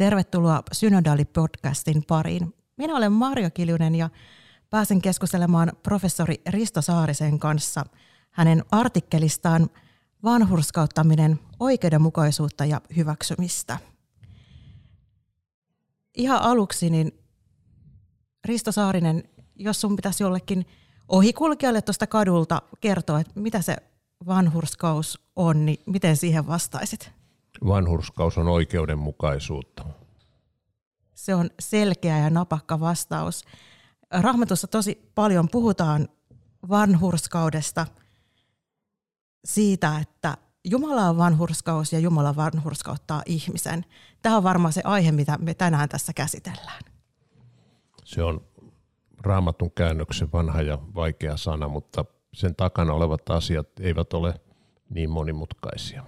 Tervetuloa Synodaali-podcastin pariin. Minä olen Marjo Kiljunen ja pääsen keskustelemaan professori Risto Saarisen kanssa hänen artikkelistaan Vanhurskauttaminen, oikeudenmukaisuutta ja hyväksymistä. Ihan aluksi, niin Risto Saarinen, jos sun pitäisi jollekin ohikulkijalle tuosta kadulta kertoa, että mitä se vanhurskaus on, niin miten siihen vastaisit? Vanhurskaus on oikeudenmukaisuutta. Se on selkeä ja napakka vastaus. Rahmatussa tosi paljon puhutaan vanhurskaudesta, siitä, että Jumala on vanhurskaus ja Jumala vanhurskauttaa ihmisen. Tämä on varmaan se aihe, mitä me tänään tässä käsitellään. Se on raamatun käännöksen vanha ja vaikea sana, mutta sen takana olevat asiat eivät ole niin monimutkaisia.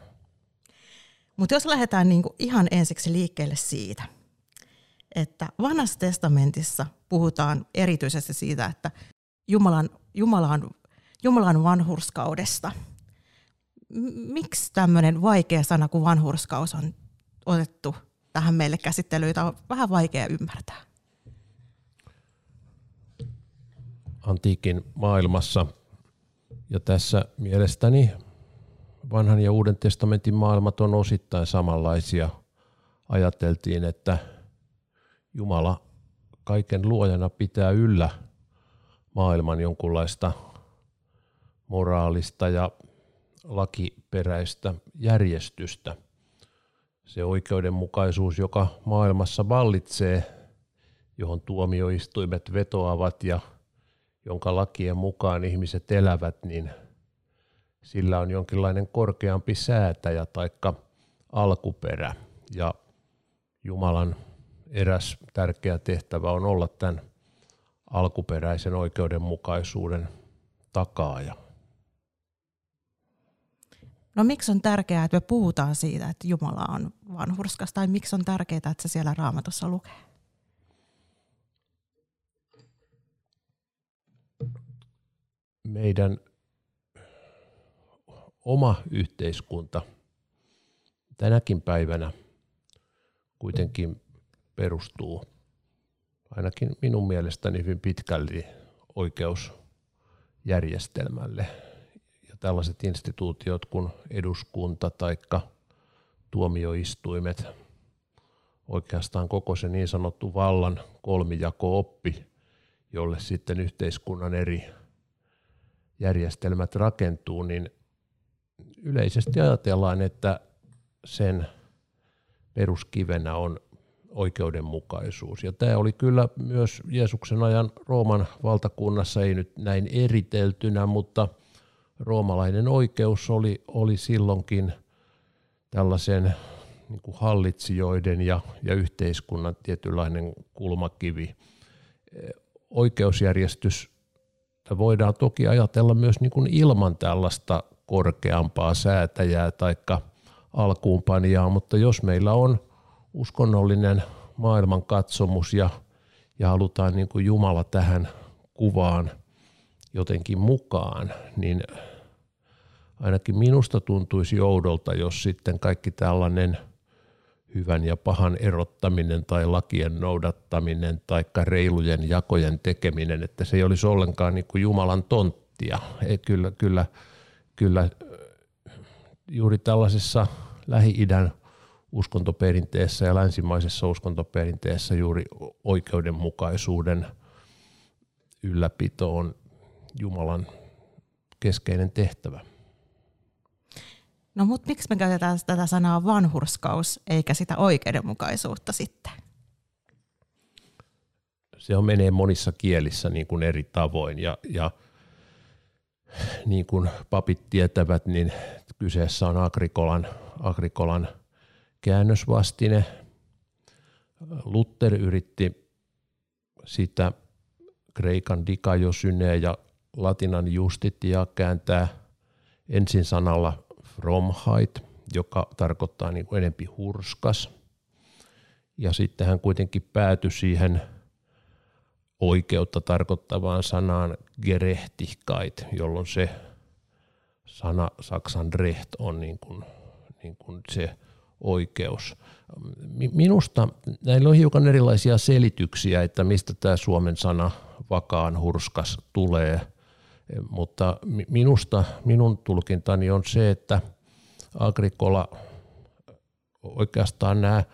Mutta jos lähdetään niinku ihan ensiksi liikkeelle siitä, että vanhassa testamentissa puhutaan erityisesti siitä, että Jumalan, Jumalan, Jumalan vanhurskaudesta. Miksi tämmöinen vaikea sana kuin vanhurskaus on otettu tähän meille käsittelyyn, jota on vähän vaikea ymmärtää? Antiikin maailmassa ja tässä mielestäni vanhan ja uuden testamentin maailmat on osittain samanlaisia. Ajateltiin, että Jumala kaiken luojana pitää yllä maailman jonkunlaista moraalista ja lakiperäistä järjestystä. Se oikeudenmukaisuus, joka maailmassa vallitsee, johon tuomioistuimet vetoavat ja jonka lakien mukaan ihmiset elävät, niin – sillä on jonkinlainen korkeampi säätäjä taikka alkuperä. Ja Jumalan eräs tärkeä tehtävä on olla tämän alkuperäisen oikeudenmukaisuuden takaaja. No miksi on tärkeää, että me puhutaan siitä, että Jumala on vanhurskas, tai miksi on tärkeää, että se siellä raamatussa lukee? Meidän oma yhteiskunta tänäkin päivänä kuitenkin perustuu ainakin minun mielestäni hyvin pitkälti oikeusjärjestelmälle. Ja tällaiset instituutiot kuin eduskunta tai tuomioistuimet, oikeastaan koko se niin sanottu vallan kolmijako-oppi, jolle sitten yhteiskunnan eri järjestelmät rakentuu, niin yleisesti ajatellaan, että sen peruskivenä on oikeudenmukaisuus. Ja tämä oli kyllä myös Jeesuksen ajan Rooman valtakunnassa, ei nyt näin eriteltynä, mutta roomalainen oikeus oli, oli silloinkin tällaisen niin kuin hallitsijoiden ja, ja yhteiskunnan tietynlainen kulmakivi. Oikeusjärjestys voidaan toki ajatella myös niin kuin ilman tällaista korkeampaa säätäjää tai alkuunpanijaa, mutta jos meillä on uskonnollinen maailmankatsomus ja, ja halutaan niin kuin Jumala tähän kuvaan jotenkin mukaan, niin ainakin minusta tuntuisi joudolta, jos sitten kaikki tällainen hyvän ja pahan erottaminen tai lakien noudattaminen tai reilujen jakojen tekeminen, että se ei olisi ollenkaan niin kuin Jumalan tonttia. Ei, kyllä, kyllä kyllä juuri tällaisessa Lähi-idän uskontoperinteessä ja länsimaisessa uskontoperinteessä juuri oikeudenmukaisuuden ylläpito on Jumalan keskeinen tehtävä. No mutta miksi me käytetään tätä sanaa vanhurskaus eikä sitä oikeudenmukaisuutta sitten? Se on menee monissa kielissä niin kuin eri tavoin ja, ja – niin kuin papit tietävät, niin kyseessä on agrikolan, agrikolan käännösvastine. Luther yritti sitä kreikan dikajosyneä ja latinan justitia kääntää ensin sanalla fromheit, joka tarkoittaa niin kuin enempi hurskas. Ja sitten hän kuitenkin päätyi siihen oikeutta tarkoittavaan sanaan gerehtikait, jolloin se sana Saksan recht on niin kuin, niin kuin se oikeus. Minusta näillä on hiukan erilaisia selityksiä, että mistä tämä Suomen sana vakaan hurskas tulee, mutta minusta minun tulkintani on se, että Agrikola oikeastaan nämä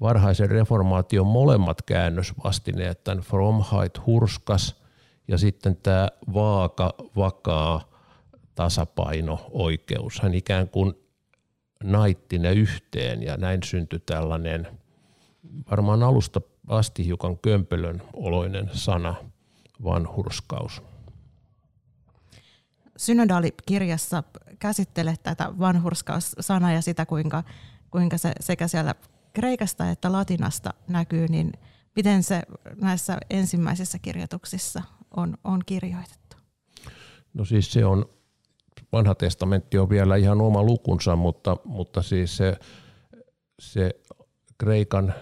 varhaisen reformaation molemmat käännösvastineet, tämän Fromheit hurskas ja sitten tämä vaaka, vakaa, tasapaino, oikeus. Hän ikään kuin naitti ne yhteen ja näin syntyi tällainen varmaan alusta asti hiukan kömpelön oloinen sana, vanhurskaus. Synodaalikirjassa käsittelet tätä vanhurskaus-sanaa ja sitä, kuinka, kuinka se sekä siellä kreikasta että latinasta näkyy, niin miten se näissä ensimmäisissä kirjoituksissa on, on kirjoitettu? No siis se on, vanha testamentti on vielä ihan oma lukunsa, mutta, mutta siis se, se Kreikan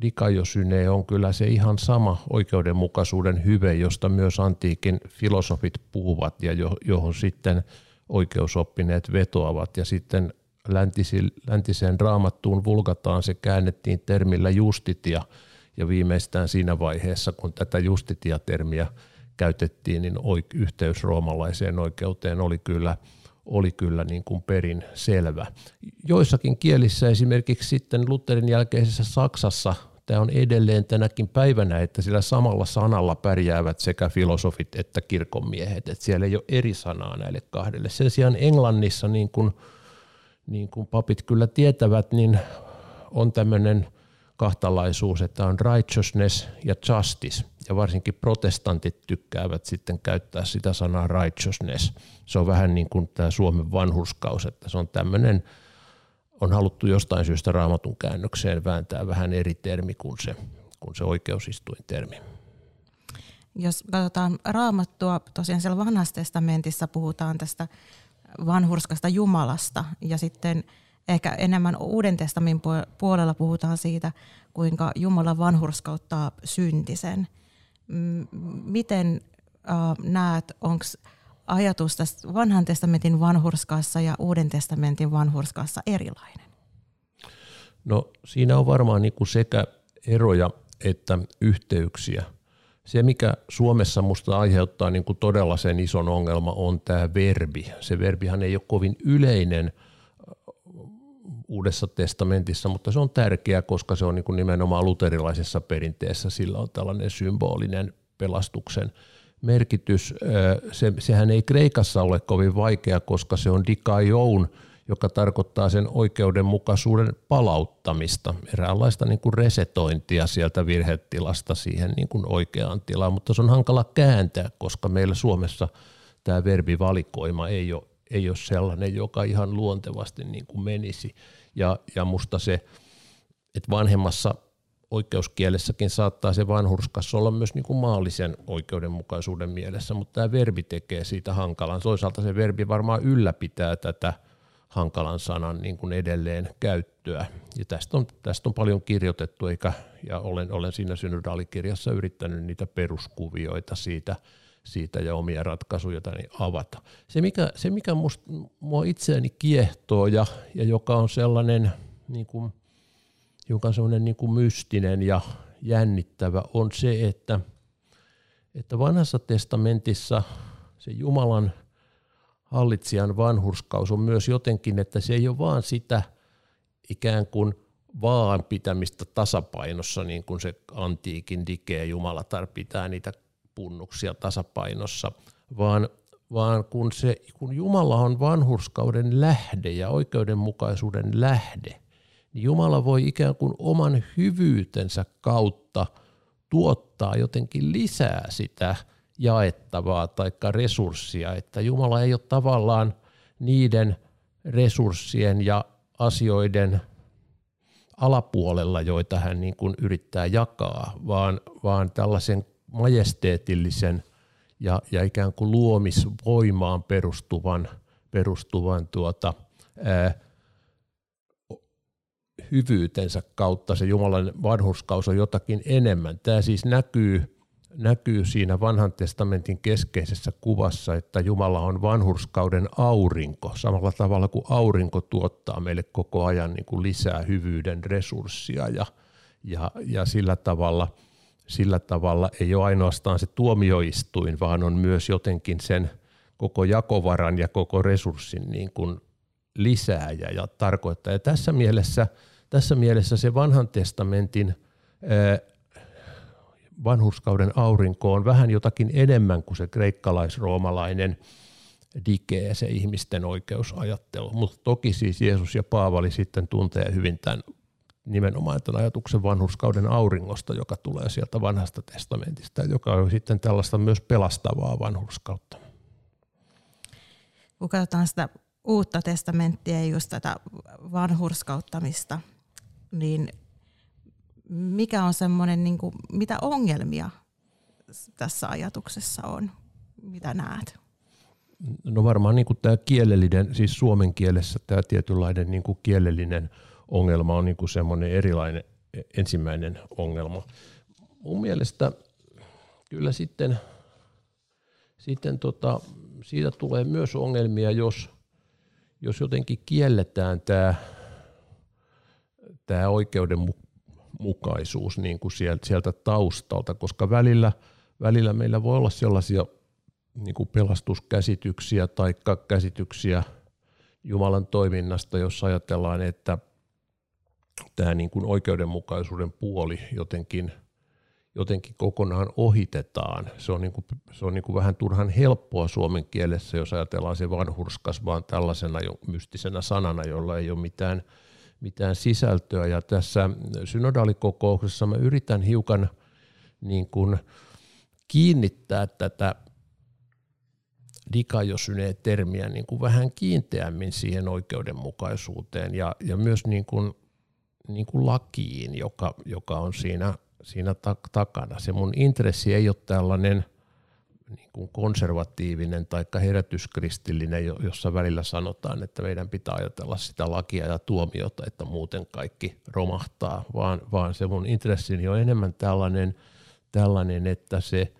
dikajosyne on kyllä se ihan sama oikeudenmukaisuuden hyve, josta myös antiikin filosofit puhuvat ja johon sitten oikeusoppineet vetoavat. Ja sitten läntiseen raamattuun vulgataan se käännettiin termillä justitia ja viimeistään siinä vaiheessa, kun tätä justitia-termiä käytettiin, niin yhteys roomalaiseen oikeuteen oli kyllä, oli kyllä niin kuin perin selvä. Joissakin kielissä esimerkiksi sitten Lutherin jälkeisessä Saksassa tämä on edelleen tänäkin päivänä, että sillä samalla sanalla pärjäävät sekä filosofit että kirkonmiehet, että siellä ei ole eri sanaa näille kahdelle. Sen sijaan Englannissa niin kuin niin kuin papit kyllä tietävät, niin on tämmöinen kahtalaisuus, että on righteousness ja justice. Ja varsinkin protestantit tykkäävät sitten käyttää sitä sanaa righteousness. Se on vähän niin kuin tämä Suomen vanhurskaus, että se on tämmöinen, on haluttu jostain syystä raamatun käännökseen vääntää vähän eri termi kuin se, kuin se oikeusistuin termi. Jos katsotaan raamattua, tosiaan siellä vanhassa testamentissa puhutaan tästä vanhurskasta Jumalasta ja sitten ehkä enemmän Uuden testamin puolella puhutaan siitä, kuinka Jumala vanhurskauttaa syntisen. Miten äh, näet, onko ajatus tästä vanhan testamentin vanhurskaassa ja uuden testamentin vanhurskaassa erilainen? No siinä on varmaan niin kuin sekä eroja että yhteyksiä – se, mikä Suomessa musta aiheuttaa niin kuin todella sen ison ongelma, on tämä verbi. Se verbihan ei ole kovin yleinen Uudessa testamentissa, mutta se on tärkeä, koska se on niin kuin nimenomaan luterilaisessa perinteessä. Sillä on tällainen symbolinen pelastuksen merkitys. Se, sehän ei Kreikassa ole kovin vaikea, koska se on dikaion, joka tarkoittaa sen oikeudenmukaisuuden palauttamista, eräänlaista niin kuin resetointia sieltä virhetilasta siihen niin kuin oikeaan tilaan, mutta se on hankala kääntää, koska meillä Suomessa tämä verbivalikoima ei ole, ei ole sellainen, joka ihan luontevasti niin kuin menisi. Ja, ja musta se, että vanhemmassa oikeuskielessäkin saattaa se vanhurskas olla myös niin kuin maallisen oikeudenmukaisuuden mielessä, mutta tämä verbi tekee siitä hankalan. Toisaalta se verbi varmaan ylläpitää tätä – hankalan sanan niin kuin edelleen käyttöä. Ja tästä on, tästä on paljon kirjoitettu, eikä, ja olen, olen siinä synodaalikirjassa yrittänyt niitä peruskuvioita siitä, siitä ja omia ratkaisuja niin avata. Se, mikä, se, mikä must, mua itseäni kiehtoo ja, ja joka on sellainen, niin kuin, joka on sellainen niin kuin mystinen ja jännittävä, on se, että, että vanhassa testamentissa se Jumalan – hallitsijan vanhurskaus on myös jotenkin, että se ei ole vaan sitä ikään kuin vaan pitämistä tasapainossa, niin kuin se antiikin dikeä Jumalatar pitää niitä punnuksia tasapainossa, vaan, vaan kun, se, kun Jumala on vanhurskauden lähde ja oikeudenmukaisuuden lähde, niin Jumala voi ikään kuin oman hyvyytensä kautta tuottaa jotenkin lisää sitä jaettavaa tai resurssia, että Jumala ei ole tavallaan niiden resurssien ja asioiden alapuolella, joita hän niin kuin yrittää jakaa, vaan, vaan tällaisen majesteetillisen ja, ja ikään kuin luomisvoimaan perustuvan, perustuvan tuota, ää, hyvyytensä kautta se Jumalan vanhurskaus on jotakin enemmän. Tämä siis näkyy, näkyy siinä vanhan testamentin keskeisessä kuvassa, että Jumala on vanhurskauden aurinko, samalla tavalla kuin aurinko tuottaa meille koko ajan niin kuin lisää hyvyyden resurssia ja, ja, ja sillä tavalla – sillä tavalla ei ole ainoastaan se tuomioistuin, vaan on myös jotenkin sen koko jakovaran ja koko resurssin niin kuin lisääjä ja tarkoittaa. Ja tässä mielessä, tässä mielessä se vanhan testamentin vanhurskauden aurinko on vähän jotakin enemmän kuin se kreikkalaisroomalainen dikee, se ihmisten oikeusajattelu. Mutta toki siis Jeesus ja Paavali sitten tuntee hyvin tämän nimenomaan tämän ajatuksen vanhurskauden auringosta, joka tulee sieltä vanhasta testamentista, joka on sitten tällaista myös pelastavaa vanhurskautta. Kun katsotaan sitä uutta testamenttia ja just tätä vanhurskauttamista, niin mikä on semmoinen, niin kuin, mitä ongelmia tässä ajatuksessa on? Mitä näet? No varmaan niin kuin tämä kielellinen, siis suomen kielessä tämä tietynlainen niin kuin kielellinen – ongelma on niin kuin semmoinen erilainen ensimmäinen ongelma. Mun mielestä kyllä sitten, sitten tota, siitä tulee myös ongelmia, jos, jos jotenkin kielletään tämä, tämä oikeudenmukaisuus niin kuin sieltä, sieltä taustalta, koska välillä, välillä meillä voi olla sellaisia niin kuin pelastuskäsityksiä tai käsityksiä Jumalan toiminnasta, jos ajatellaan, että tämä niin kuin oikeudenmukaisuuden puoli jotenkin, jotenkin kokonaan ohitetaan. Se on, niin kuin, se on niin kuin vähän turhan helppoa suomen kielessä, jos ajatellaan se vanhurskas vaan tällaisena jo mystisenä sanana, jolla ei ole mitään, mitään sisältöä. Ja tässä synodaalikokouksessa mä yritän hiukan niin kuin kiinnittää tätä dikajosyne-termiä niin kuin vähän kiinteämmin siihen oikeudenmukaisuuteen ja, ja myös niin kuin niin kuin lakiin, joka, joka on siinä, siinä takana. Se mun intressi ei ole tällainen niin kuin konservatiivinen tai herätyskristillinen, jossa välillä sanotaan, että meidän pitää ajatella sitä lakia ja tuomiota, että muuten kaikki romahtaa, vaan, vaan se mun intressini on enemmän tällainen, tällainen että se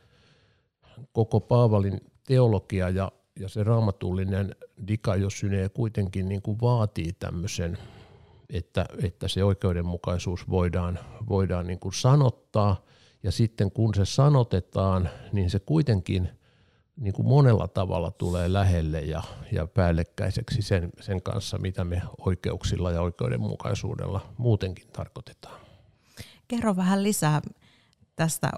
koko Paavalin teologia ja, ja se raamatullinen dikajosyne kuitenkin niin kuin vaatii tämmöisen – että, että se oikeudenmukaisuus voidaan, voidaan niin kuin sanottaa, ja sitten kun se sanotetaan, niin se kuitenkin niin kuin monella tavalla tulee lähelle ja, ja päällekkäiseksi sen, sen kanssa, mitä me oikeuksilla ja oikeudenmukaisuudella muutenkin tarkoitetaan. Kerro vähän lisää tästä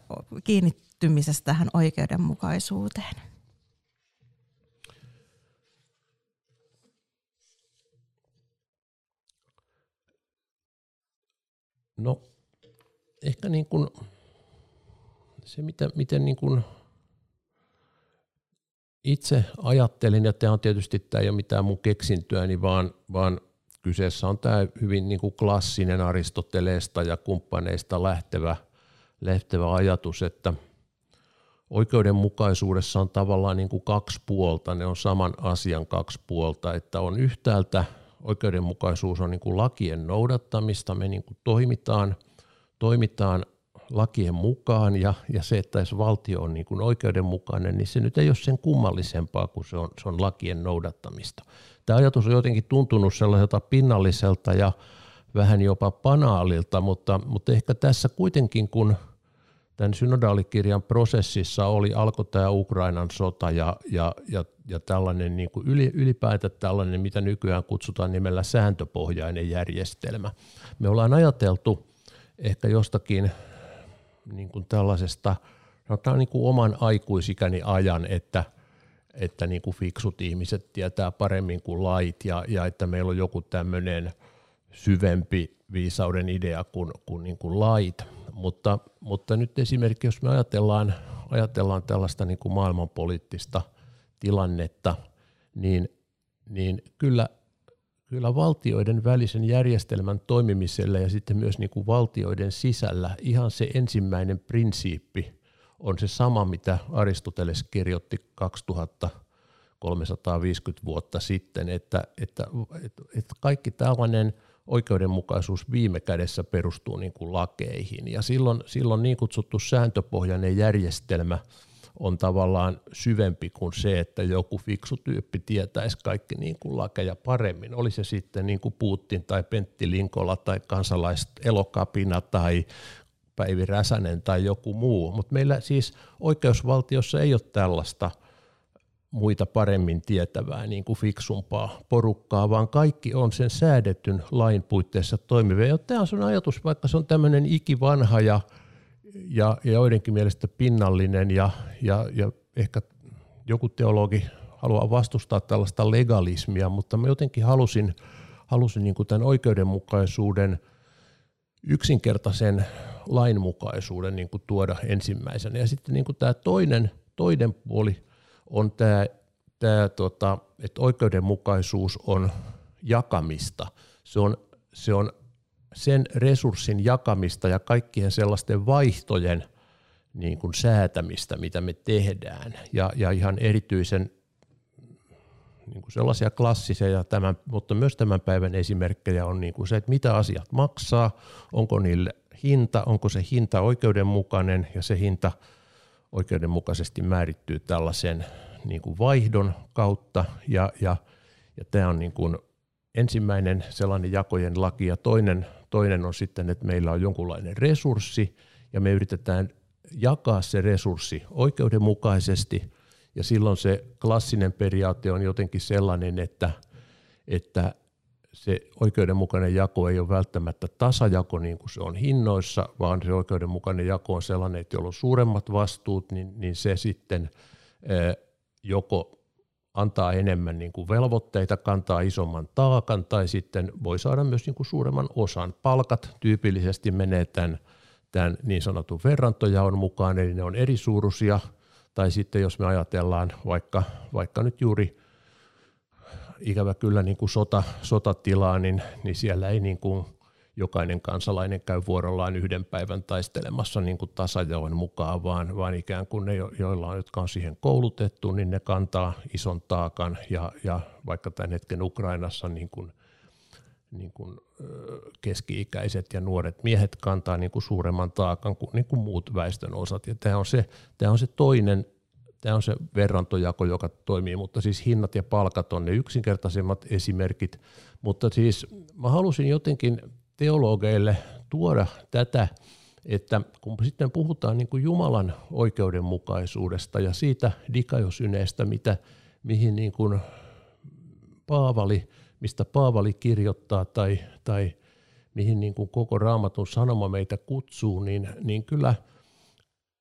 kiinnittymisestä tähän oikeudenmukaisuuteen. No ehkä niin kuin se, mitä, miten niin kuin itse ajattelin, ja tämä on tietysti tämä ei ole mitään mun keksintyäni, vaan, vaan kyseessä on tämä hyvin niin kuin klassinen Aristoteleesta ja kumppaneista lähtevä, lähtevä ajatus, että oikeudenmukaisuudessa on tavallaan niin kuin kaksi puolta, ne on saman asian kaksi puolta, että on yhtäältä – oikeudenmukaisuus on niin kuin lakien noudattamista, me niin kuin toimitaan, toimitaan lakien mukaan ja, ja se, että jos valtio on niin kuin oikeudenmukainen, niin se nyt ei ole sen kummallisempaa kuin se on, se on lakien noudattamista. Tämä ajatus on jotenkin tuntunut sellaiselta pinnalliselta ja vähän jopa banaalilta, mutta, mutta ehkä tässä kuitenkin kun – tämän synodaalikirjan prosessissa oli, alkoi tämä Ukrainan sota ja, ja, ja, ja tällainen niin kuin yli, ylipäätään tällainen, mitä nykyään kutsutaan nimellä sääntöpohjainen järjestelmä. Me ollaan ajateltu ehkä jostakin niin kuin tällaisesta, sanotaan niin kuin oman aikuisikäni ajan, että, että niin kuin fiksut ihmiset tietää paremmin kuin lait ja, ja että meillä on joku tämmöinen syvempi viisauden idea kuin, kuin, niin kuin lait. Mutta, mutta nyt esimerkiksi, jos me ajatellaan, ajatellaan tällaista niin kuin maailmanpoliittista tilannetta, niin, niin kyllä, kyllä valtioiden välisen järjestelmän toimimiselle ja sitten myös niin kuin valtioiden sisällä ihan se ensimmäinen prinsiippi on se sama, mitä Aristoteles kirjoitti 2350 vuotta sitten, että, että, että, että kaikki tällainen oikeudenmukaisuus viime kädessä perustuu niin kuin lakeihin. Ja silloin, silloin niin kutsuttu sääntöpohjainen järjestelmä – on tavallaan syvempi kuin se, että joku fiksu tyyppi tietäisi kaikki niin kuin lakeja paremmin. Oli se sitten niin kuin Putin tai Pentti Linkola tai kansalaiselokapina tai Päivi Räsänen tai joku muu. Mutta meillä siis oikeusvaltiossa ei ole tällaista muita paremmin tietävää, niin kuin fiksumpaa porukkaa, vaan kaikki on sen säädetyn lain puitteissa toimivia. Tämä on sun ajatus, vaikka se on tämmöinen ikivanha ja ja, ja joidenkin mielestä pinnallinen ja, ja, ja ehkä joku teologi haluaa vastustaa tällaista legalismia, mutta mä jotenkin halusin, halusin niin tämän oikeudenmukaisuuden yksinkertaisen lainmukaisuuden niin tuoda ensimmäisenä. Ja sitten niin tämä toinen, toinen puoli on tämä, tämä tota, että oikeudenmukaisuus on jakamista. Se on, se on sen resurssin jakamista ja kaikkien sellaisten vaihtojen niin kuin säätämistä, mitä me tehdään. Ja, ja ihan erityisen niin kuin sellaisia klassisia, tämän, mutta myös tämän päivän esimerkkejä on niin kuin se, että mitä asiat maksaa, onko niille hinta, onko se hinta oikeudenmukainen ja se hinta oikeudenmukaisesti määrittyy tällaisen niin kuin vaihdon kautta ja, ja, ja tämä on niin kuin ensimmäinen sellainen jakojen laki ja toinen Toinen on sitten, että meillä on jonkunlainen resurssi ja me yritetään jakaa se resurssi oikeudenmukaisesti. Ja silloin se klassinen periaate on jotenkin sellainen, että, että se oikeudenmukainen jako ei ole välttämättä tasajako niin kuin se on hinnoissa, vaan se oikeudenmukainen jako on sellainen, että jolla on suuremmat vastuut, niin, niin se sitten joko antaa enemmän niin kuin velvoitteita, kantaa isomman taakan tai sitten voi saada myös niin kuin suuremman osan. Palkat tyypillisesti menee tämän, tämän niin sanotun verrantojaon mukaan, eli ne on eri suuruisia. Tai sitten jos me ajatellaan vaikka, vaikka nyt juuri ikävä kyllä niin kuin sota, sotatilaa, niin, niin siellä ei niin kuin jokainen kansalainen käy vuorollaan yhden päivän taistelemassa niin kuin tasajaon mukaan, vaan, vaan ikään kuin ne, joilla on, jotka on siihen koulutettu, niin ne kantaa ison taakan ja, ja vaikka tämän hetken Ukrainassa niin kuin, niin kuin keski-ikäiset ja nuoret miehet kantaa niin kuin suuremman taakan kuin, niin kuin muut väestön osat. Ja tämä on se, tämä on se toinen Tämä on se verrantojako, joka toimii, mutta siis hinnat ja palkat on ne yksinkertaisemmat esimerkit. Mutta siis mä halusin jotenkin teologeille tuoda tätä, että kun sitten puhutaan niin kuin Jumalan oikeudenmukaisuudesta ja siitä dikajosyneestä, mitä, mihin niin kuin Paavali, mistä Paavali kirjoittaa tai, tai mihin niin kuin koko raamatun sanoma meitä kutsuu, niin, niin kyllä,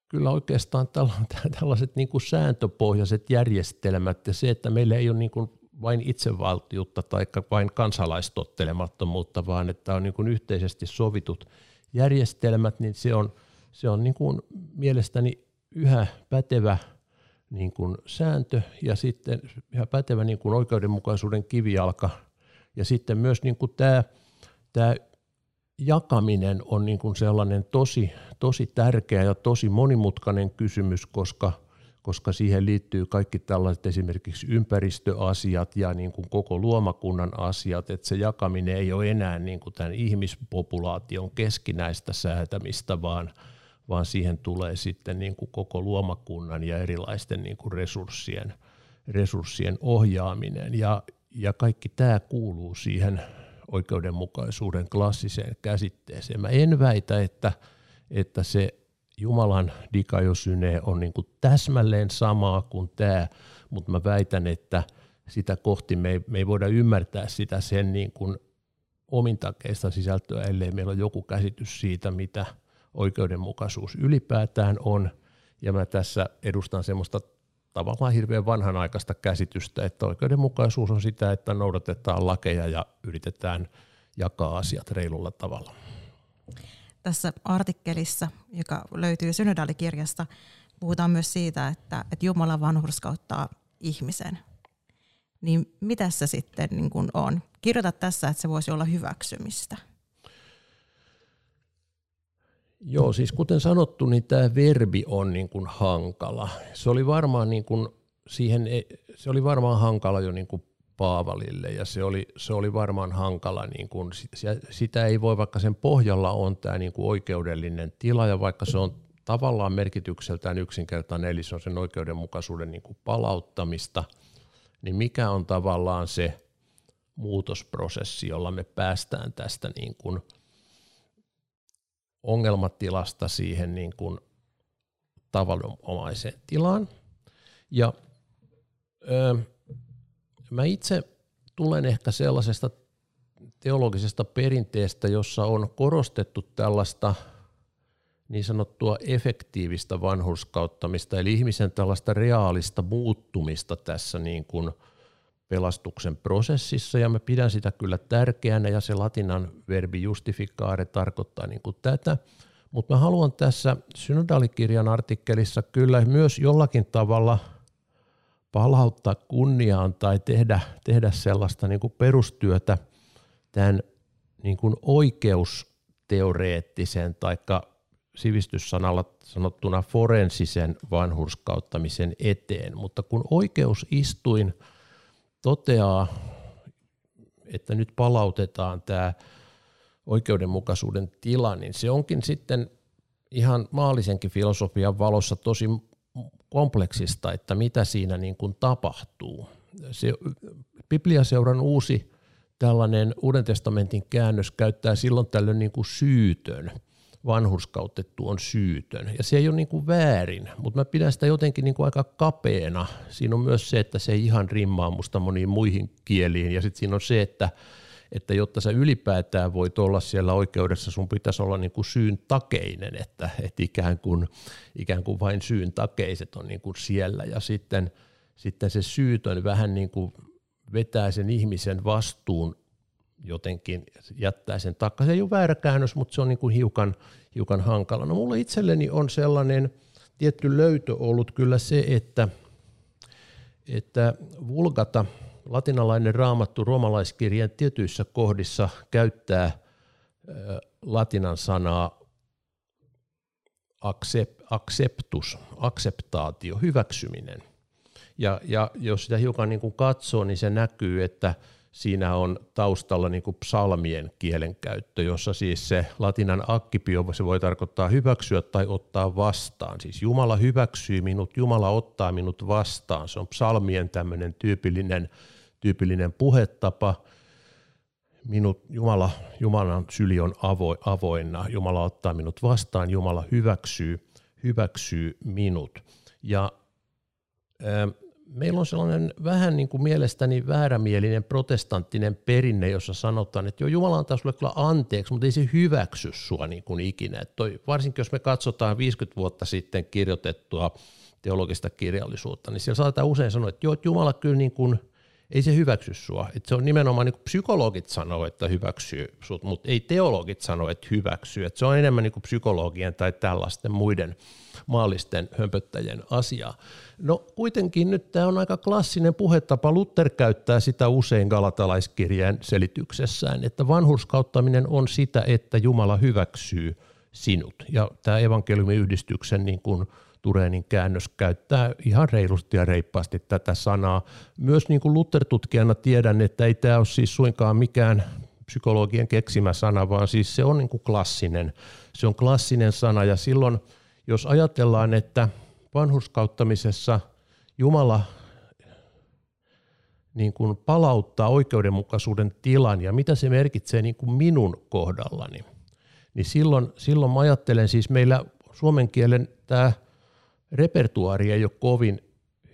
kyllä oikeastaan tällaiset niin kuin sääntöpohjaiset järjestelmät ja se, että meillä ei ole niin kuin vain itsevaltiutta tai vain kansalaistottelemattomuutta, vaan että on niin kuin yhteisesti sovitut järjestelmät, niin se on, se on niin kuin mielestäni yhä pätevä niin kuin sääntö ja sitten yhä pätevä niin kuin oikeudenmukaisuuden kivijalka. Ja sitten myös niin kuin tämä, tämä jakaminen on niin kuin sellainen tosi, tosi tärkeä ja tosi monimutkainen kysymys, koska – koska siihen liittyy kaikki tällaiset esimerkiksi ympäristöasiat ja niin kuin koko luomakunnan asiat, että se jakaminen ei ole enää niin kuin tämän ihmispopulaation keskinäistä säätämistä, vaan, vaan siihen tulee sitten niin kuin koko luomakunnan ja erilaisten niin kuin resurssien, resurssien ohjaaminen. Ja, ja kaikki tämä kuuluu siihen oikeudenmukaisuuden klassiseen käsitteeseen. Mä en väitä, että, että se Jumalan dikajosyne on niin kuin täsmälleen samaa kuin tämä, mutta mä väitän, että sitä kohti me ei, me ei voida ymmärtää sitä sen niin kuin omintakeista sisältöä, ellei meillä ole joku käsitys siitä, mitä oikeudenmukaisuus ylipäätään on. Ja mä tässä edustan semmoista tavallaan hirveän vanhanaikaista käsitystä, että oikeudenmukaisuus on sitä, että noudatetaan lakeja ja yritetään jakaa asiat reilulla tavalla tässä artikkelissa, joka löytyy synodaalikirjasta, puhutaan myös siitä, että, että Jumala vanhurskauttaa ihmisen. Niin mitä se sitten niin kuin on? kirjoitat tässä, että se voisi olla hyväksymistä. Joo, siis kuten sanottu, niin tämä verbi on niin kuin hankala. Se oli varmaan niin kuin siihen, se oli varmaan hankala jo niin kuin Paavalille ja se oli, se oli varmaan hankala, niin kuin, sitä ei voi, vaikka sen pohjalla on tämä niin kuin oikeudellinen tila ja vaikka se on tavallaan merkitykseltään yksinkertainen, eli se on sen oikeudenmukaisuuden niin kuin palauttamista, niin mikä on tavallaan se muutosprosessi, jolla me päästään tästä niin kuin ongelmatilasta siihen niin kuin tavanomaiseen tilaan. Ja mä itse tulen ehkä sellaisesta teologisesta perinteestä, jossa on korostettu tällaista niin sanottua efektiivistä vanhurskauttamista, eli ihmisen tällaista reaalista muuttumista tässä niin kuin pelastuksen prosessissa, ja mä pidän sitä kyllä tärkeänä, ja se latinan verbi justificare tarkoittaa niin kuin tätä, mutta mä haluan tässä synodaalikirjan artikkelissa kyllä myös jollakin tavalla – palauttaa kunniaan tai tehdä, tehdä sellaista niin kuin perustyötä tämän niin kuin oikeusteoreettisen tai sivistyssanalla sanottuna forensisen vanhurskauttamisen eteen. Mutta kun oikeusistuin toteaa, että nyt palautetaan tämä oikeudenmukaisuuden tila, niin se onkin sitten ihan maallisenkin filosofian valossa tosi kompleksista, että mitä siinä niin kuin tapahtuu. Se, Bibliaseuran uusi tällainen Uuden testamentin käännös käyttää silloin tällöin niin kuin syytön. Vanhurskautettu on syytön. Ja se ei ole niin kuin väärin, mutta mä pidän sitä jotenkin niin kuin aika kapeena. Siinä on myös se, että se ei ihan rimmaa musta moniin muihin kieliin. Ja sitten siinä on se, että että jotta sä ylipäätään voit olla siellä oikeudessa, sun pitäisi olla niin kuin syyn takeinen, että, että ikään, kuin, ikään kuin vain syyn takeiset on niin kuin siellä ja sitten, sitten se syytön vähän niin kuin vetää sen ihmisen vastuun jotenkin, jättää sen takaisin. Se ei ole väärä käännös, mutta se on niin kuin hiukan, hiukan hankala. No mulla itselleni on sellainen tietty löytö ollut kyllä se, että, että vulgata – latinalainen raamattu romalaiskirjan tietyissä kohdissa käyttää latinan sanaa acceptus, acceptaatio, hyväksyminen. Ja, ja jos sitä hiukan niin kuin katsoo, niin se näkyy, että siinä on taustalla niin kuin psalmien kielenkäyttö, jossa siis se latinan akkipio, se voi tarkoittaa hyväksyä tai ottaa vastaan. Siis Jumala hyväksyy minut, Jumala ottaa minut vastaan. Se on psalmien tämmöinen tyypillinen, tyypillinen puhetapa. Minut, Jumala, Jumalan syli on avo, avoinna, Jumala ottaa minut vastaan, Jumala hyväksyy, hyväksyy minut. Ja meillä on sellainen vähän niin kuin mielestäni väärämielinen protestanttinen perinne, jossa sanotaan, että jo Jumala antaa sulle kyllä anteeksi, mutta ei se hyväksy sua niin kuin ikinä. Että toi, varsinkin jos me katsotaan 50 vuotta sitten kirjoitettua teologista kirjallisuutta, niin siellä saatetaan usein sanoa, että joo, että Jumala kyllä niin kuin, ei se hyväksy sua. Että se on nimenomaan niin psykologit sanoo, että hyväksyy sut, mutta ei teologit sano, että hyväksyy. Että se on enemmän niin psykologien tai tällaisten muiden maallisten hömpöttäjien asiaa. No kuitenkin nyt tämä on aika klassinen puhetapa. Luther käyttää sitä usein galatalaiskirjeen selityksessään, että vanhurskauttaminen on sitä, että Jumala hyväksyy sinut. Ja tämä evankeliumin yhdistyksen niin kuin Turenin käännös käyttää ihan reilusti ja reippaasti tätä sanaa. Myös niin kuin Luther-tutkijana tiedän, että ei tämä ole siis suinkaan mikään psykologien keksimä sana, vaan siis se on niin kuin klassinen. Se on klassinen sana ja silloin – jos ajatellaan, että vanhurskauttamisessa Jumala niin kuin palauttaa oikeudenmukaisuuden tilan ja mitä se merkitsee niin kuin minun kohdallani, niin silloin, silloin mä ajattelen siis meillä suomen kielen tämä repertuaari ei ole kovin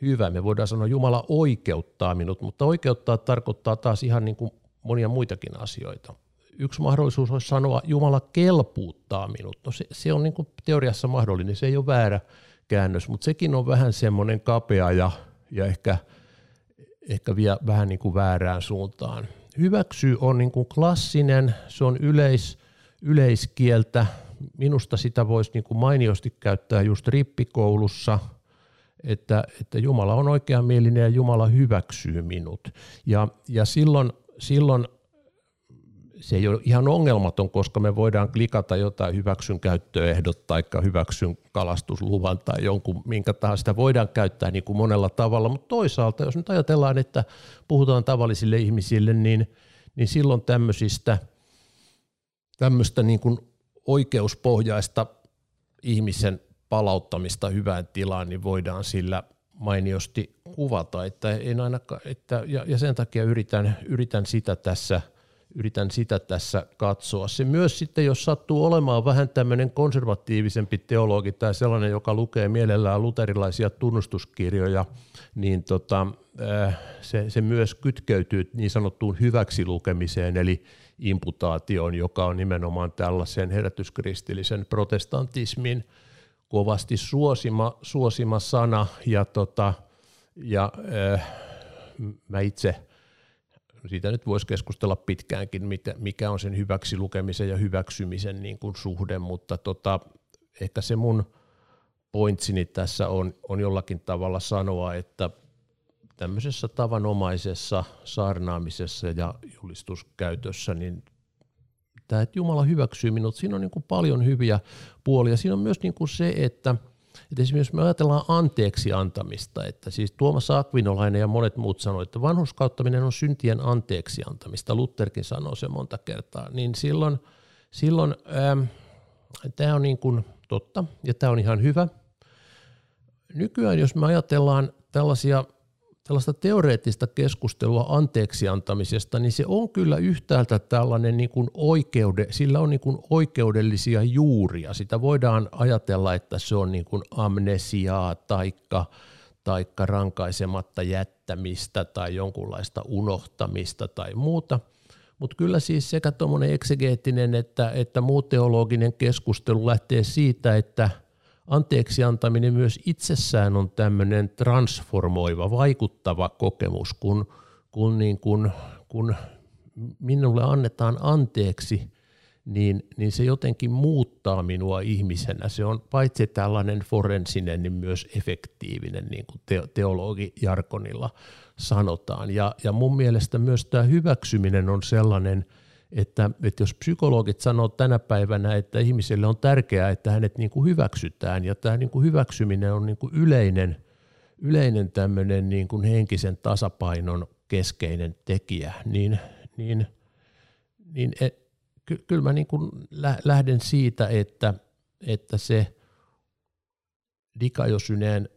hyvä. Me voidaan sanoa, Jumala oikeuttaa minut, mutta oikeuttaa tarkoittaa taas ihan niin kuin monia muitakin asioita yksi mahdollisuus olisi sanoa, Jumala kelpuuttaa minut. No se, se on niin kuin teoriassa mahdollinen, se ei ole väärä käännös, mutta sekin on vähän semmoinen kapea ja, ja ehkä, ehkä vie vähän niin kuin väärään suuntaan. Hyväksy on niin kuin klassinen, se on yleis, yleiskieltä. Minusta sitä voisi niin kuin mainiosti käyttää just rippikoulussa, että, että Jumala on oikeamielinen ja Jumala hyväksyy minut. Ja, ja silloin, silloin se ei ole ihan ongelmaton, koska me voidaan klikata jotain hyväksyn käyttöehdot tai hyväksyn kalastusluvan tai jonkun minkä tahansa. Sitä voidaan käyttää niin kuin monella tavalla, mutta toisaalta jos nyt ajatellaan, että puhutaan tavallisille ihmisille, niin, niin silloin tämmöisistä tämmöistä niin kuin oikeuspohjaista ihmisen palauttamista hyvään tilaan, niin voidaan sillä mainiosti kuvata, että en ainakaan, että, ja, ja sen takia yritän, yritän sitä tässä – yritän sitä tässä katsoa. Se myös sitten, jos sattuu olemaan vähän tämmöinen konservatiivisempi teologi tai sellainen, joka lukee mielellään luterilaisia tunnustuskirjoja, niin tota, äh, se, se myös kytkeytyy niin sanottuun hyväksi lukemiseen, eli imputaatioon, joka on nimenomaan tällaisen herätyskristillisen protestantismin kovasti suosima, suosima sana, ja, tota, ja äh, mä itse – siitä nyt voisi keskustella pitkäänkin, mikä on sen hyväksi lukemisen ja hyväksymisen niin kuin suhde, mutta tota, ehkä se mun pointsini tässä on, on jollakin tavalla sanoa, että tämmöisessä tavanomaisessa saarnaamisessa ja julistuskäytössä, niin tämä, että Jumala hyväksyy minut, siinä on niin kuin paljon hyviä puolia. Siinä on myös niin kuin se, että – että esimerkiksi me ajatellaan anteeksi antamista, että siis Tuomas Akvinolainen ja monet muut sanoivat, että vanhuskauttaminen on syntien anteeksi antamista, Lutherkin sanoo se monta kertaa, niin silloin, silloin ähm, tämä on niin kuin totta ja tämä on ihan hyvä. Nykyään jos me ajatellaan tällaisia tällaista teoreettista keskustelua anteeksi antamisesta, niin se on kyllä yhtäältä tällainen niin kuin oikeude, sillä on niin kuin oikeudellisia juuria. Sitä voidaan ajatella, että se on niin kuin amnesiaa taikka, taikka rankaisematta jättämistä tai jonkunlaista unohtamista tai muuta. Mutta kyllä siis sekä tuommoinen eksegeettinen että, että muu teologinen keskustelu lähtee siitä, että – anteeksi antaminen myös itsessään on tämmöinen transformoiva, vaikuttava kokemus, kun, kun, niin kun, kun minulle annetaan anteeksi, niin, niin se jotenkin muuttaa minua ihmisenä. Se on paitsi tällainen forensinen, niin myös efektiivinen, niin kuin te, teologijarkonilla sanotaan. Ja, ja mun mielestä myös tämä hyväksyminen on sellainen – että, että jos psykologit sanoo tänä päivänä, että ihmiselle on tärkeää, että hänet niin kuin hyväksytään ja tämä niin kuin hyväksyminen on niin kuin yleinen, yleinen tämmöinen niin kuin henkisen tasapainon keskeinen tekijä, niin, niin, niin et, ky, kyllä mä niin kuin lähden siitä, että, että se dikajosyneen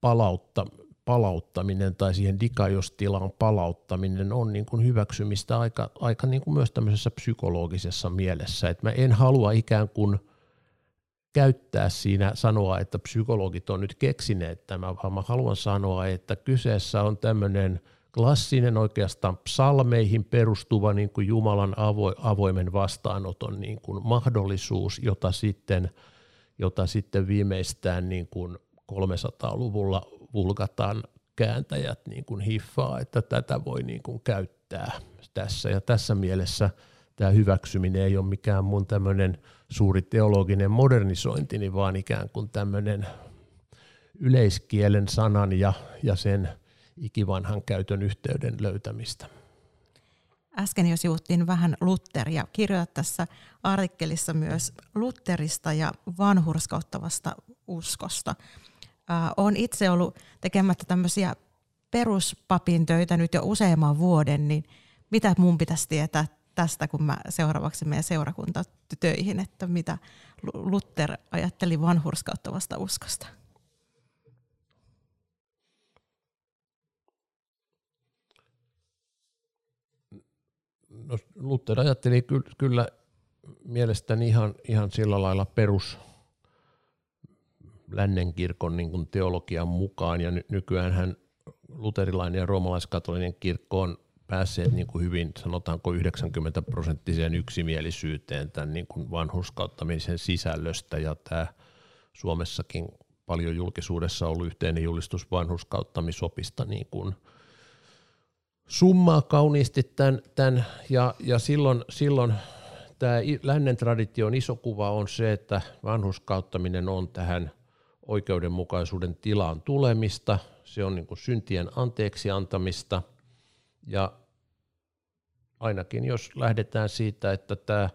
palautta, palauttaminen tai siihen dikajostilaan palauttaminen on niin kuin hyväksymistä aika, aika niin kuin myös tämmöisessä psykologisessa mielessä. että mä en halua ikään kuin käyttää siinä sanoa, että psykologit on nyt keksineet tämä, vaan mä haluan sanoa, että kyseessä on tämmöinen klassinen oikeastaan psalmeihin perustuva niin kuin Jumalan avo, avoimen vastaanoton niin kuin mahdollisuus, jota sitten, jota sitten viimeistään niin kuin 300-luvulla vulkataan kääntäjät niin kuin hiffaa, että tätä voi niin kuin käyttää tässä. Ja tässä mielessä tämä hyväksyminen ei ole mikään mun tämmöinen suuri teologinen modernisointi, vaan ikään kuin tämmöinen yleiskielen sanan ja, ja sen ikivanhan käytön yhteyden löytämistä. Äsken jo sivuttiin vähän Lutteria. Kirjoitat tässä artikkelissa myös Lutterista ja vanhurskauttavasta uskosta olen itse ollut tekemättä tämmöisiä peruspapin töitä nyt jo useamman vuoden, niin mitä mun pitäisi tietää tästä, kun mä seuraavaksi menen seurakuntatöihin, että mitä Luther ajatteli vanhurskauttavasta uskosta? No, Luther ajatteli kyllä mielestäni ihan, ihan sillä lailla perus, lännen kirkon niin kuin teologian mukaan, ja ny- nykyään hän luterilainen ja roomalaiskatolinen kirkko on päässeet niin kuin hyvin, sanotaanko 90 prosenttiseen yksimielisyyteen tämän niin kuin vanhuskauttamisen sisällöstä, ja tämä Suomessakin paljon julkisuudessa ollut yhteinen julistus vanhuskauttamisopista niin kuin summaa kauniisti tämän, tämän ja, ja silloin, silloin tämä lännen tradition iso kuva on se, että vanhuskauttaminen on tähän – oikeudenmukaisuuden tilaan tulemista, se on niin kuin syntien anteeksi antamista ja ainakin jos lähdetään siitä, että tämä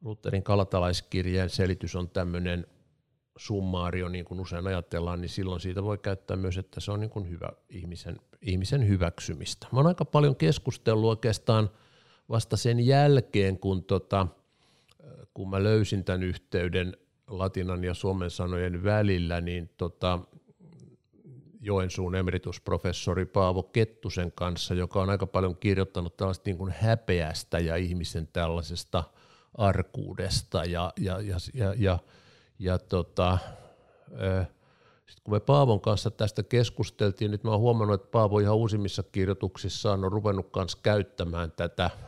Lutherin kalatalaiskirjeen selitys on tämmöinen summaario, niin kuin usein ajatellaan, niin silloin siitä voi käyttää myös, että se on niin kuin hyvä ihmisen, ihmisen hyväksymistä. Mä oon aika paljon keskustellut oikeastaan vasta sen jälkeen, kun, tota, kun mä löysin tämän yhteyden latinan ja suomen sanojen välillä, niin tota, Joensuun emeritusprofessori Paavo Kettusen kanssa, joka on aika paljon kirjoittanut tällaista niin kuin häpeästä ja ihmisen tällaisesta arkuudesta ja, ja, ja, ja, ja, ja tota, sitten kun me Paavon kanssa tästä keskusteltiin, nyt mä oon huomannut, että Paavo ihan uusimmissa kirjoituksissaan on ruvennut kanssa käyttämään tätä –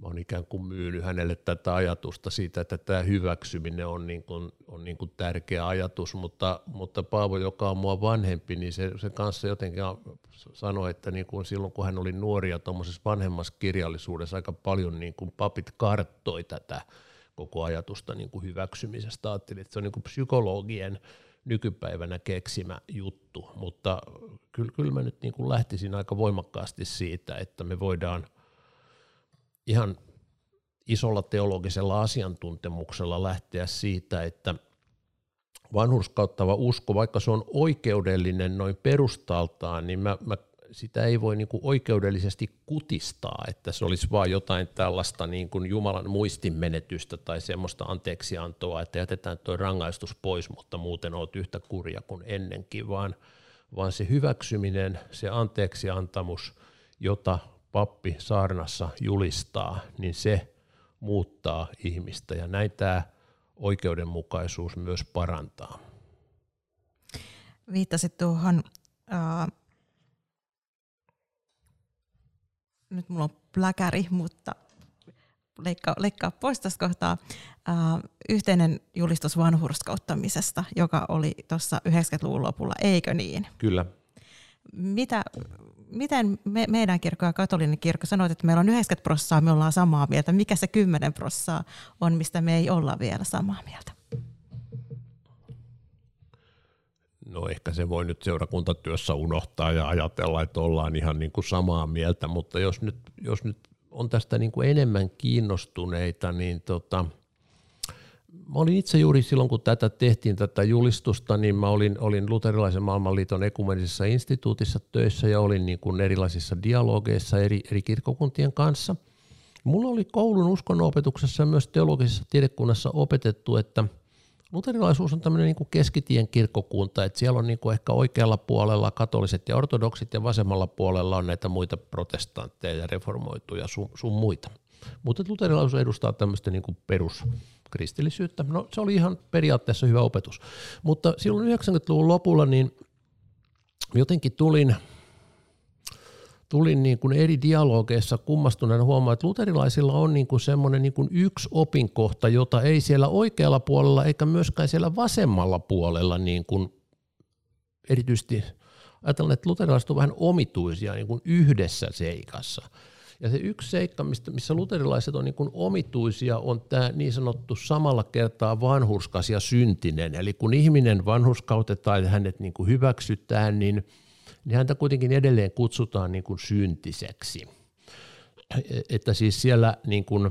mä oon ikään kuin myynyt hänelle tätä ajatusta siitä, että tämä hyväksyminen on, niin kuin, on niin kuin tärkeä ajatus, mutta, mutta Paavo, joka on mua vanhempi, niin se, se kanssa jotenkin sanoi, että niin kuin silloin kun hän oli nuori ja tuommoisessa vanhemmassa kirjallisuudessa aika paljon niin kuin papit karttoi tätä koko ajatusta niin kuin hyväksymisestä. Ajattelin, että se on niin kuin psykologien nykypäivänä keksimä juttu, mutta kyllä, kyllä mä nyt niin kuin lähtisin aika voimakkaasti siitä, että me voidaan – ihan isolla teologisella asiantuntemuksella lähteä siitä, että vanhurskauttava usko, vaikka se on oikeudellinen noin perustaltaan, niin mä, mä sitä ei voi niin kuin oikeudellisesti kutistaa, että se olisi vain jotain tällaista niin kuin Jumalan muistinmenetystä tai semmoista anteeksiantoa, että jätetään tuo rangaistus pois, mutta muuten olet yhtä kurja kuin ennenkin, vaan, vaan se hyväksyminen, se anteeksiantamus, jota pappi saarnassa julistaa, niin se muuttaa ihmistä ja näin tämä oikeudenmukaisuus myös parantaa. Viittasit tuohon, äh, nyt mulla on pläkäri, mutta leikkaa, leikkaa pois tästä kohtaa, äh, yhteinen julistus vanhurskauttamisesta, joka oli tuossa 90-luvun lopulla, eikö niin? Kyllä. Mitä miten me, meidän kirkko ja katolinen kirkko sanoit, että meillä on 90 prossaa, me ollaan samaa mieltä. Mikä se 10 prossaa on, mistä me ei olla vielä samaa mieltä? No ehkä se voi nyt seurakuntatyössä unohtaa ja ajatella, että ollaan ihan niin kuin samaa mieltä, mutta jos nyt, jos nyt on tästä niin kuin enemmän kiinnostuneita, niin tota – mä olin itse juuri silloin, kun tätä tehtiin, tätä julistusta, niin mä olin, olin luterilaisen maailmanliiton ekumenisessa instituutissa töissä ja olin niin kuin erilaisissa dialogeissa eri, eri kirkkokuntien kanssa. Mulla oli koulun uskonnonopetuksessa ja myös teologisessa tiedekunnassa opetettu, että luterilaisuus on tämmöinen niin kuin keskitien kirkkokunta, että siellä on niin kuin ehkä oikealla puolella katoliset ja ortodoksit ja vasemmalla puolella on näitä muita protestantteja ja reformoituja sun, sun muita. Mutta luterilaisuus edustaa tämmöistä niin kuin perus kristillisyyttä. No se oli ihan periaatteessa hyvä opetus. Mutta silloin 90-luvun lopulla niin jotenkin tulin, tulin niin kuin eri dialogeissa kummastuneena huomaa, että luterilaisilla on niin kuin semmoinen niin kuin yksi opinkohta, jota ei siellä oikealla puolella eikä myöskään siellä vasemmalla puolella niin kuin erityisesti ajatellaan, että luterilaiset on vähän omituisia niin kuin yhdessä seikassa – ja se yksi seikka, mistä, missä luterilaiset on niin kuin omituisia, on tämä niin sanottu samalla kertaa vanhurskas ja syntinen. Eli kun ihminen vanhurskautetaan ja hänet niin kuin hyväksytään, niin, niin häntä kuitenkin edelleen kutsutaan niin kuin syntiseksi. Että siis siellä niin kuin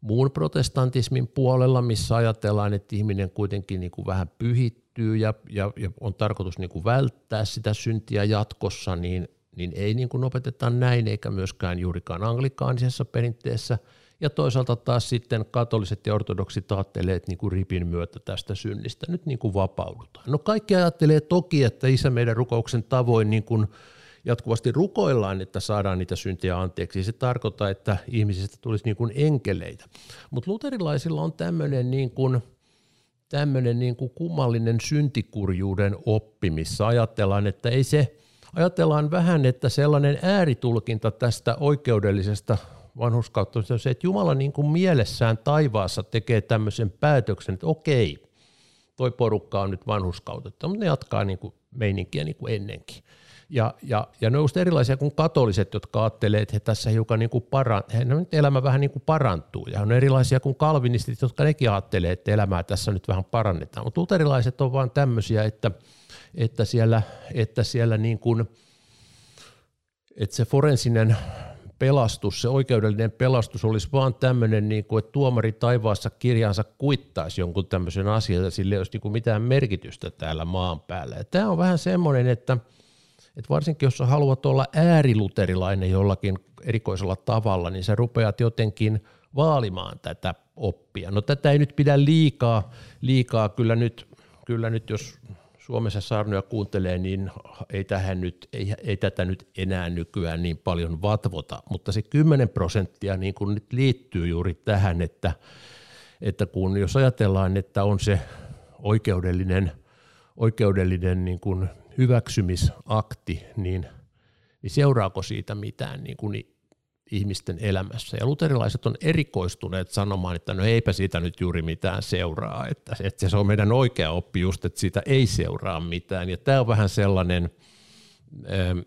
muun protestantismin puolella, missä ajatellaan, että ihminen kuitenkin niin kuin vähän pyhittyy ja, ja, ja on tarkoitus niin kuin välttää sitä syntiä jatkossa, niin niin ei niin kuin opeteta näin, eikä myöskään juurikaan anglikaanisessa perinteessä. Ja toisaalta taas sitten katoliset ja ortodoksit ajattelee, että niin kuin ripin myötä tästä synnistä nyt niin kuin vapaudutaan. No kaikki ajattelee toki, että isä meidän rukouksen tavoin niin kuin jatkuvasti rukoillaan, että saadaan niitä syntiä anteeksi. Se tarkoittaa, että ihmisistä tulisi niin kuin enkeleitä. Mutta luterilaisilla on tämmöinen niin kuin, tämmöinen niin kuin kummallinen syntikurjuuden oppi, missä ajatellaan, että ei se – ajatellaan vähän, että sellainen ääritulkinta tästä oikeudellisesta vanhuskautta on se, että Jumala niin kuin mielessään taivaassa tekee tämmöisen päätöksen, että okei, toi porukka on nyt vanhuskautetta, mutta ne jatkaa niin kuin meininkiä niin kuin ennenkin. Ja, ja, ja ne ovat erilaisia kuin katoliset, jotka ajattelee, että he tässä hiukan niin kuin paran, he, nyt elämä vähän niin kuin parantuu. Ja on erilaisia kuin kalvinistit, jotka nekin ajattelee, että elämää tässä nyt vähän parannetaan. Mutta luterilaiset on vaan tämmöisiä, että – että siellä, että siellä niin kuin, että se forensinen pelastus, se oikeudellinen pelastus olisi vaan tämmöinen, niin kuin, että tuomari taivaassa kirjansa kuittaisi jonkun tämmöisen asian, että sillä ei olisi niin kuin mitään merkitystä täällä maan päällä. Ja tämä on vähän semmoinen, että, että varsinkin jos sä haluat olla ääriluterilainen jollakin erikoisella tavalla, niin sä rupeat jotenkin vaalimaan tätä oppia. No tätä ei nyt pidä liikaa, liikaa kyllä nyt, kyllä nyt jos Suomessa saarnoja kuuntelee, niin ei, tähän nyt, ei, ei tätä nyt enää nykyään niin paljon vatvota, mutta se 10 prosenttia niin kuin nyt liittyy juuri tähän, että, että kun jos ajatellaan, että on se oikeudellinen, oikeudellinen niin kuin hyväksymisakti, niin, niin seuraako siitä mitään niin kuin ihmisten elämässä. Ja luterilaiset on erikoistuneet sanomaan, että no eipä siitä nyt juuri mitään seuraa, että, että se on meidän oikea oppi just, että siitä ei seuraa mitään. Ja tämä on vähän sellainen, ähm,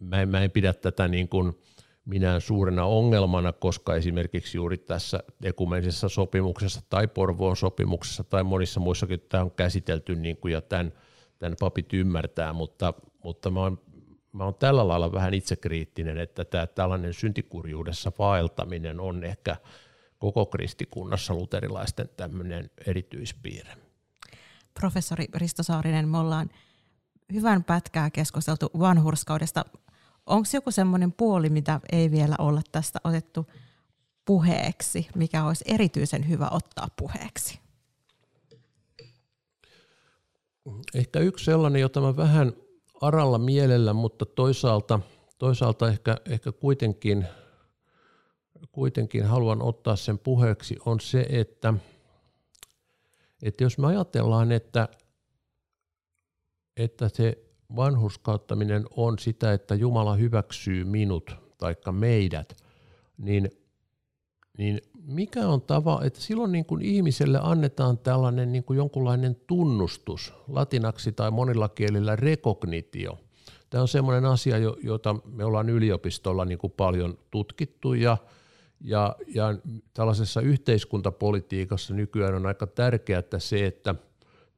mä en, mä en pidä tätä niin kuin minään suurena ongelmana, koska esimerkiksi juuri tässä ekumenisessa sopimuksessa tai Porvoon sopimuksessa tai monissa muissakin tämä on käsitelty niin kuin, ja tämän, tämän papit ymmärtää, mutta, mutta mä oon mä oon tällä lailla vähän itsekriittinen, että tämä tällainen syntikurjuudessa vaeltaminen on ehkä koko kristikunnassa luterilaisten tämmöinen erityispiirre. Professori Risto Saarinen, me ollaan hyvän pätkää keskusteltu vanhurskaudesta. Onko joku semmoinen puoli, mitä ei vielä olla tästä otettu puheeksi, mikä olisi erityisen hyvä ottaa puheeksi? Ehkä yksi sellainen, jota mä vähän aralla mielellä, mutta toisaalta, toisaalta ehkä, ehkä kuitenkin, kuitenkin haluan ottaa sen puheeksi, on se, että, että jos me ajatellaan, että, että se vanhuskauttaminen on sitä, että Jumala hyväksyy minut taikka meidät, niin, niin mikä on tava, että silloin niin kuin ihmiselle annetaan tällainen niin kuin jonkunlainen tunnustus, latinaksi tai monilla kielillä rekognitio. Tämä on sellainen asia, jota me ollaan yliopistolla niin kuin paljon tutkittu ja, ja, ja tällaisessa yhteiskuntapolitiikassa nykyään on aika tärkeää että se, että –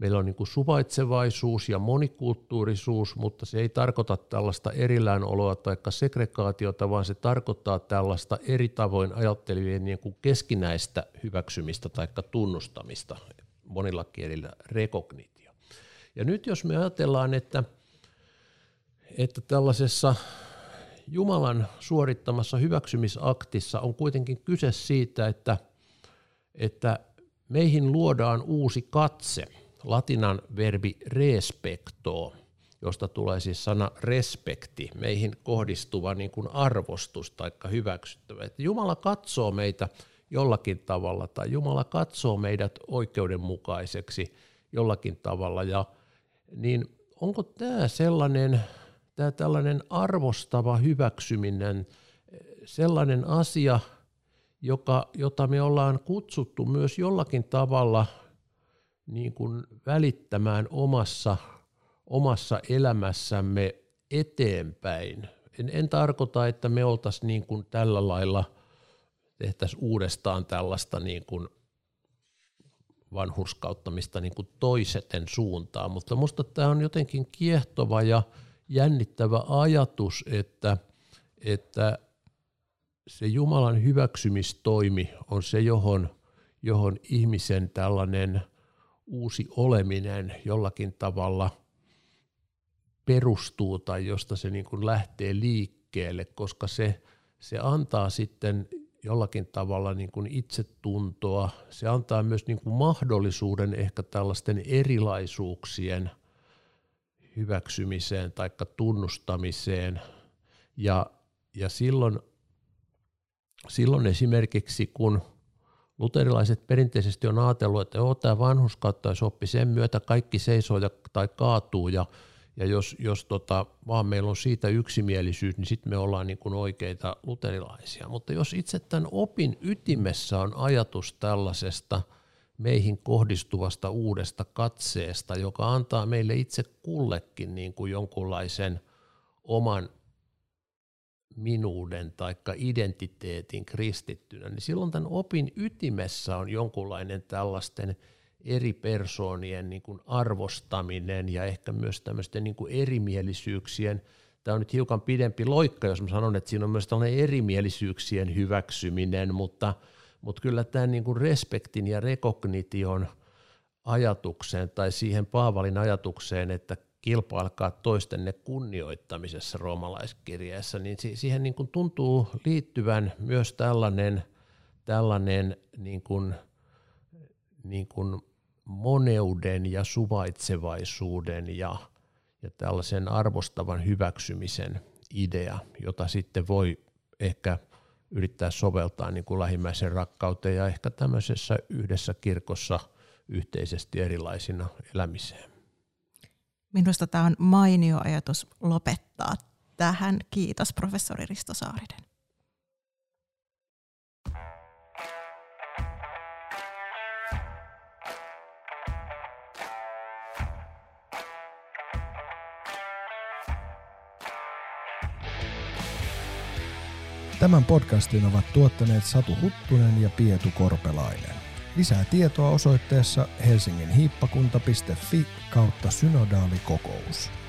Meillä on niin kuin suvaitsevaisuus ja monikulttuurisuus, mutta se ei tarkoita tällaista erilläinoloa tai segregaatiota, vaan se tarkoittaa tällaista eri tavoin ajattelevien niin kuin keskinäistä hyväksymistä tai tunnustamista, monilla kielillä rekognitio. Ja nyt jos me ajatellaan, että, että tällaisessa Jumalan suorittamassa hyväksymisaktissa on kuitenkin kyse siitä, että, että meihin luodaan uusi katse – latinan verbi respecto, josta tulee siis sana respekti, meihin kohdistuva niin kuin arvostus tai hyväksyttävä. Että Jumala katsoo meitä jollakin tavalla tai Jumala katsoo meidät oikeudenmukaiseksi jollakin tavalla. Ja, niin onko tämä sellainen, tämä tällainen arvostava hyväksyminen sellainen asia, joka, jota me ollaan kutsuttu myös jollakin tavalla – niin kuin välittämään omassa, omassa elämässämme eteenpäin. En, en tarkoita, että me oltaisiin niin kuin tällä lailla, tehtäisiin uudestaan tällaista niin kuin vanhurskauttamista niin kuin toiseten suuntaan, mutta minusta tämä on jotenkin kiehtova ja jännittävä ajatus, että, että se Jumalan hyväksymistoimi on se, johon, johon ihmisen tällainen uusi oleminen jollakin tavalla perustuu tai josta se niin kuin lähtee liikkeelle, koska se, se antaa sitten jollakin tavalla niin kuin itsetuntoa. Se antaa myös niin kuin mahdollisuuden ehkä tällaisten erilaisuuksien hyväksymiseen tai tunnustamiseen. Ja, ja silloin, silloin esimerkiksi kun Luterilaiset perinteisesti on ajatellut, että joo, tämä vanhuskauttaisoppi, sen myötä kaikki seisoo ja, tai kaatuu ja, ja jos, jos tota, vaan meillä on siitä yksimielisyys, niin sitten me ollaan niin kuin oikeita luterilaisia. Mutta jos itse tämän opin ytimessä on ajatus tällaisesta meihin kohdistuvasta uudesta katseesta, joka antaa meille itse kullekin niin kuin jonkunlaisen oman minuuden tai identiteetin kristittynä, niin silloin tämän opin ytimessä on jonkunlainen tällaisten eri persoonien niin kuin arvostaminen ja ehkä myös tämmöisten niin kuin erimielisyyksien. Tämä on nyt hiukan pidempi loikka, jos mä sanon, että siinä on myös tällainen erimielisyyksien hyväksyminen, mutta, mutta kyllä tämä niin kuin respektin ja rekognition ajatukseen tai siihen Paavalin ajatukseen, että kilpailkaa toistenne kunnioittamisessa roomalaiskirjeessä, niin siihen niin kuin tuntuu liittyvän myös tällainen, tällainen niin kuin, niin kuin moneuden ja suvaitsevaisuuden ja, ja tällaisen arvostavan hyväksymisen idea, jota sitten voi ehkä yrittää soveltaa niin kuin lähimmäisen rakkauteen ja ehkä tämmöisessä yhdessä kirkossa yhteisesti erilaisina elämiseen. Minusta tämä on mainio ajatus lopettaa tähän. Kiitos professori Risto Saarinen. Tämän podcastin ovat tuottaneet Satu Huttunen ja Pietu Korpelainen. Lisää tietoa osoitteessa helsinginhiippakunta.fi kautta synodaalikokous.